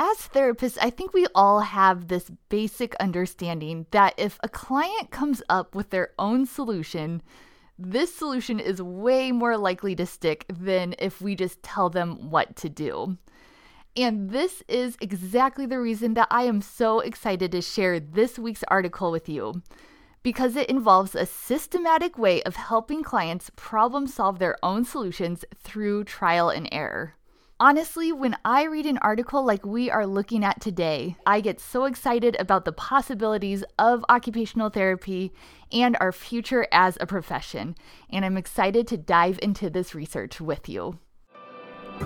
As therapists, I think we all have this basic understanding that if a client comes up with their own solution, this solution is way more likely to stick than if we just tell them what to do. And this is exactly the reason that I am so excited to share this week's article with you because it involves a systematic way of helping clients problem solve their own solutions through trial and error. Honestly, when I read an article like we are looking at today, I get so excited about the possibilities of occupational therapy and our future as a profession, and I'm excited to dive into this research with you.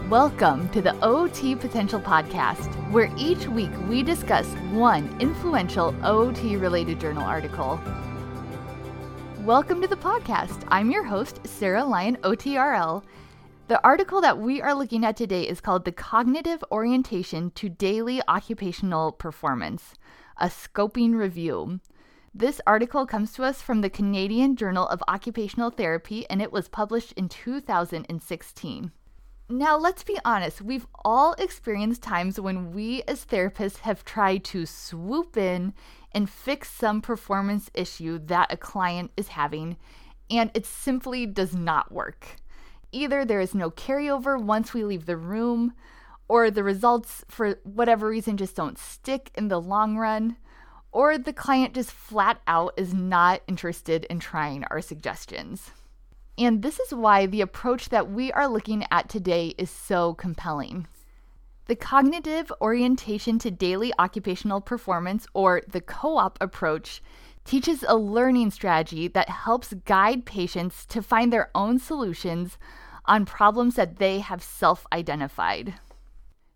Welcome to the OT Potential Podcast, where each week we discuss one influential OT related journal article. Welcome to the podcast. I'm your host, Sarah Lyon, OTRL the article that we are looking at today is called The Cognitive Orientation to Daily Occupational Performance, a scoping review. This article comes to us from the Canadian Journal of Occupational Therapy and it was published in 2016. Now, let's be honest, we've all experienced times when we as therapists have tried to swoop in and fix some performance issue that a client is having, and it simply does not work. Either there is no carryover once we leave the room, or the results, for whatever reason, just don't stick in the long run, or the client just flat out is not interested in trying our suggestions. And this is why the approach that we are looking at today is so compelling. The cognitive orientation to daily occupational performance, or the co op approach, teaches a learning strategy that helps guide patients to find their own solutions on problems that they have self identified.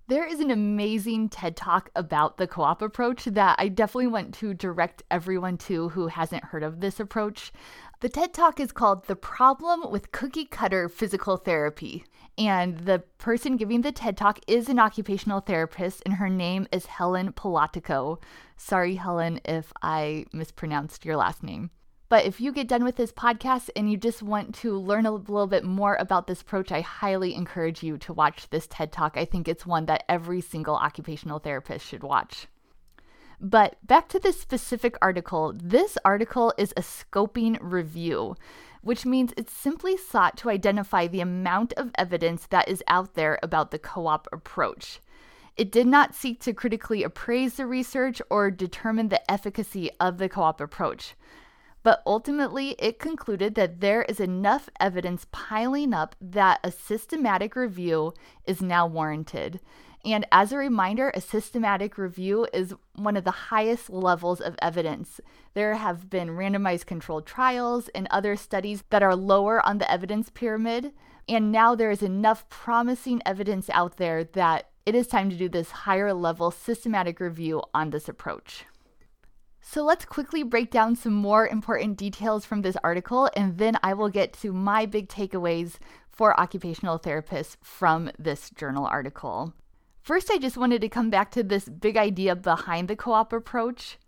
There is an amazing TED talk about the co op approach that I definitely want to direct everyone to who hasn't heard of this approach. The TED talk is called The Problem with Cookie Cutter Physical Therapy. And the person giving the TED talk is an occupational therapist, and her name is Helen Polatajko. Sorry, Helen, if I mispronounced your last name. But if you get done with this podcast and you just want to learn a little bit more about this approach, I highly encourage you to watch this TED Talk. I think it's one that every single occupational therapist should watch. But back to this specific article, this article is a scoping review, which means it simply sought to identify the amount of evidence that is out there about the co op approach. It did not seek to critically appraise the research or determine the efficacy of the co op approach. But ultimately, it concluded that there is enough evidence piling up that a systematic review is now warranted. And as a reminder, a systematic review is one of the highest levels of evidence. There have been randomized controlled trials and other studies that are lower on the evidence pyramid. And now there is enough promising evidence out there that it is time to do this higher level systematic review on this approach. So let's quickly break down some more important details from this article, and then I will get to my big takeaways for occupational therapists from this journal article. First, I just wanted to come back to this big idea behind the co op approach.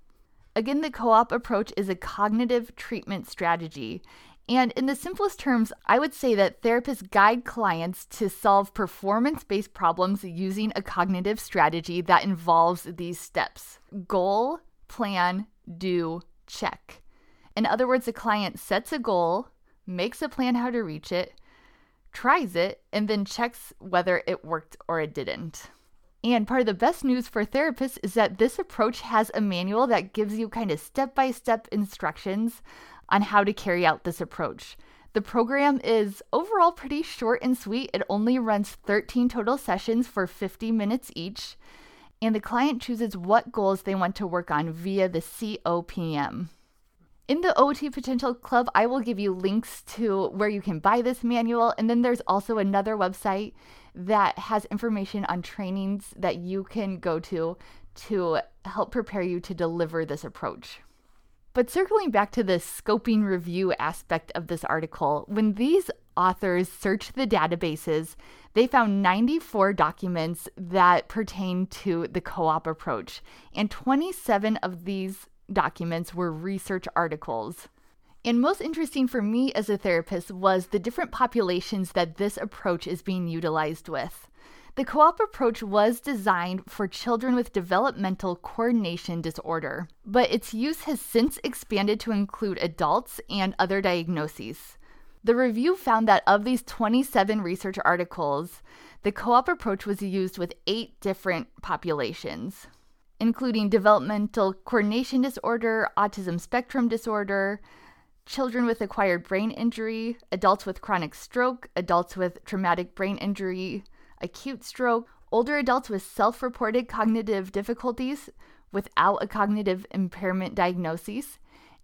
Again, the co op approach is a cognitive treatment strategy. And in the simplest terms, I would say that therapists guide clients to solve performance based problems using a cognitive strategy that involves these steps goal, plan, do, check. In other words, the client sets a goal, makes a plan how to reach it, tries it, and then checks whether it worked or it didn't. And part of the best news for therapists is that this approach has a manual that gives you kind of step by step instructions on how to carry out this approach. The program is overall pretty short and sweet. It only runs 13 total sessions for 50 minutes each and the client chooses what goals they want to work on via the COPM. In the OT Potential Club, I will give you links to where you can buy this manual, and then there's also another website that has information on trainings that you can go to to help prepare you to deliver this approach. But circling back to the scoping review aspect of this article, when these authors searched the databases, they found 94 documents that pertain to the co op approach, and 27 of these documents were research articles. And most interesting for me as a therapist was the different populations that this approach is being utilized with. The co op approach was designed for children with developmental coordination disorder, but its use has since expanded to include adults and other diagnoses. The review found that of these 27 research articles, the co op approach was used with eight different populations, including developmental coordination disorder, autism spectrum disorder, children with acquired brain injury, adults with chronic stroke, adults with traumatic brain injury, acute stroke, older adults with self reported cognitive difficulties without a cognitive impairment diagnosis,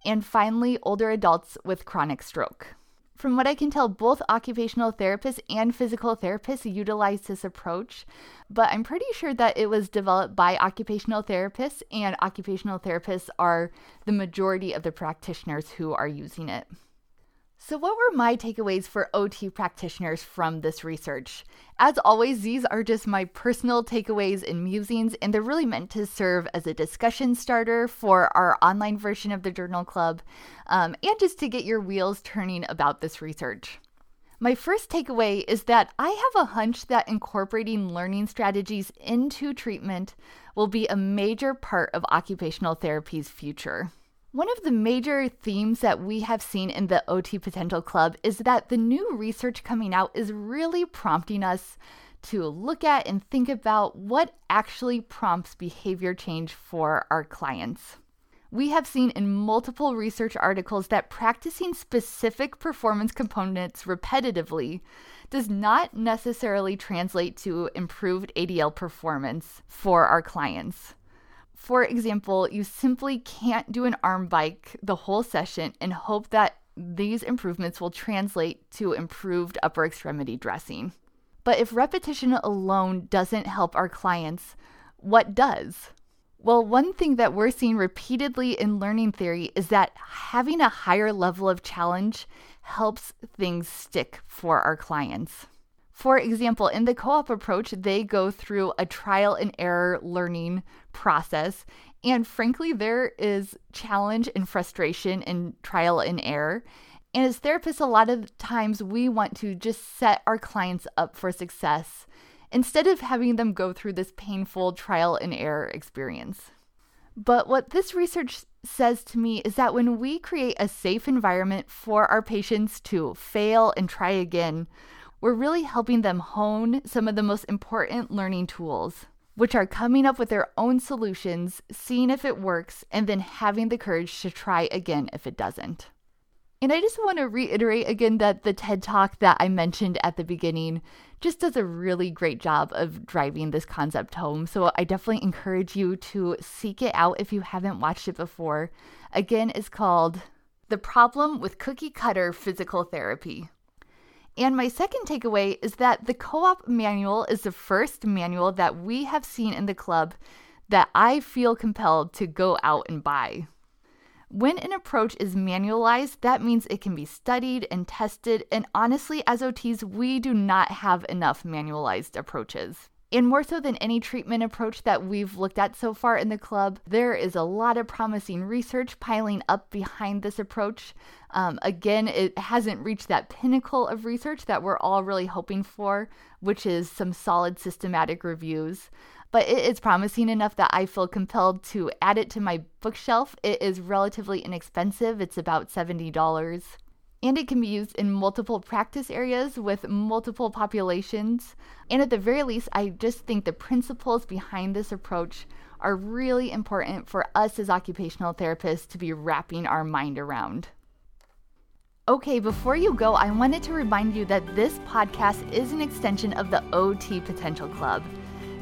and finally, older adults with chronic stroke. From what I can tell, both occupational therapists and physical therapists utilize this approach, but I'm pretty sure that it was developed by occupational therapists, and occupational therapists are the majority of the practitioners who are using it. So, what were my takeaways for OT practitioners from this research? As always, these are just my personal takeaways and musings, and they're really meant to serve as a discussion starter for our online version of the Journal Club um, and just to get your wheels turning about this research. My first takeaway is that I have a hunch that incorporating learning strategies into treatment will be a major part of occupational therapy's future. One of the major themes that we have seen in the OT Potential Club is that the new research coming out is really prompting us to look at and think about what actually prompts behavior change for our clients. We have seen in multiple research articles that practicing specific performance components repetitively does not necessarily translate to improved ADL performance for our clients. For example, you simply can't do an arm bike the whole session and hope that these improvements will translate to improved upper extremity dressing. But if repetition alone doesn't help our clients, what does? Well, one thing that we're seeing repeatedly in learning theory is that having a higher level of challenge helps things stick for our clients. For example, in the co op approach, they go through a trial and error learning process. And frankly, there is challenge and frustration in trial and error. And as therapists, a lot of times we want to just set our clients up for success instead of having them go through this painful trial and error experience. But what this research says to me is that when we create a safe environment for our patients to fail and try again, we're really helping them hone some of the most important learning tools, which are coming up with their own solutions, seeing if it works, and then having the courage to try again if it doesn't. And I just want to reiterate again that the TED Talk that I mentioned at the beginning just does a really great job of driving this concept home. So I definitely encourage you to seek it out if you haven't watched it before. Again, it's called The Problem with Cookie Cutter Physical Therapy. And my second takeaway is that the co op manual is the first manual that we have seen in the club that I feel compelled to go out and buy. When an approach is manualized, that means it can be studied and tested, and honestly, as OTs, we do not have enough manualized approaches. And more so than any treatment approach that we've looked at so far in the club, there is a lot of promising research piling up behind this approach. Um, again, it hasn't reached that pinnacle of research that we're all really hoping for, which is some solid systematic reviews. But it is promising enough that I feel compelled to add it to my bookshelf. It is relatively inexpensive, it's about $70 and it can be used in multiple practice areas with multiple populations. And at the very least, I just think the principles behind this approach are really important for us as occupational therapists to be wrapping our mind around. Okay, before you go, I wanted to remind you that this podcast is an extension of the OT Potential Club.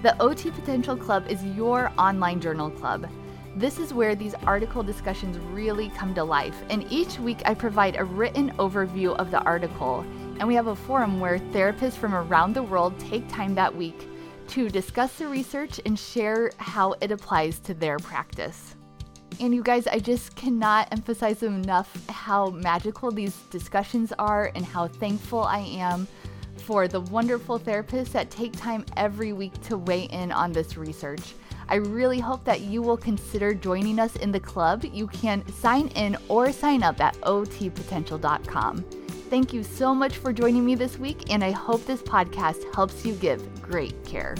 The OT Potential Club is your online journal club. This is where these article discussions really come to life, and each week I provide a written overview of the article, and we have a forum where therapists from around the world take time that week to discuss the research and share how it applies to their practice. And you guys, I just cannot emphasize enough how magical these discussions are and how thankful I am for the wonderful therapists that take time every week to weigh in on this research. I really hope that you will consider joining us in the club. You can sign in or sign up at otpotential.com. thank you so much for joining me this week, and I hope this podcast helps you give great care.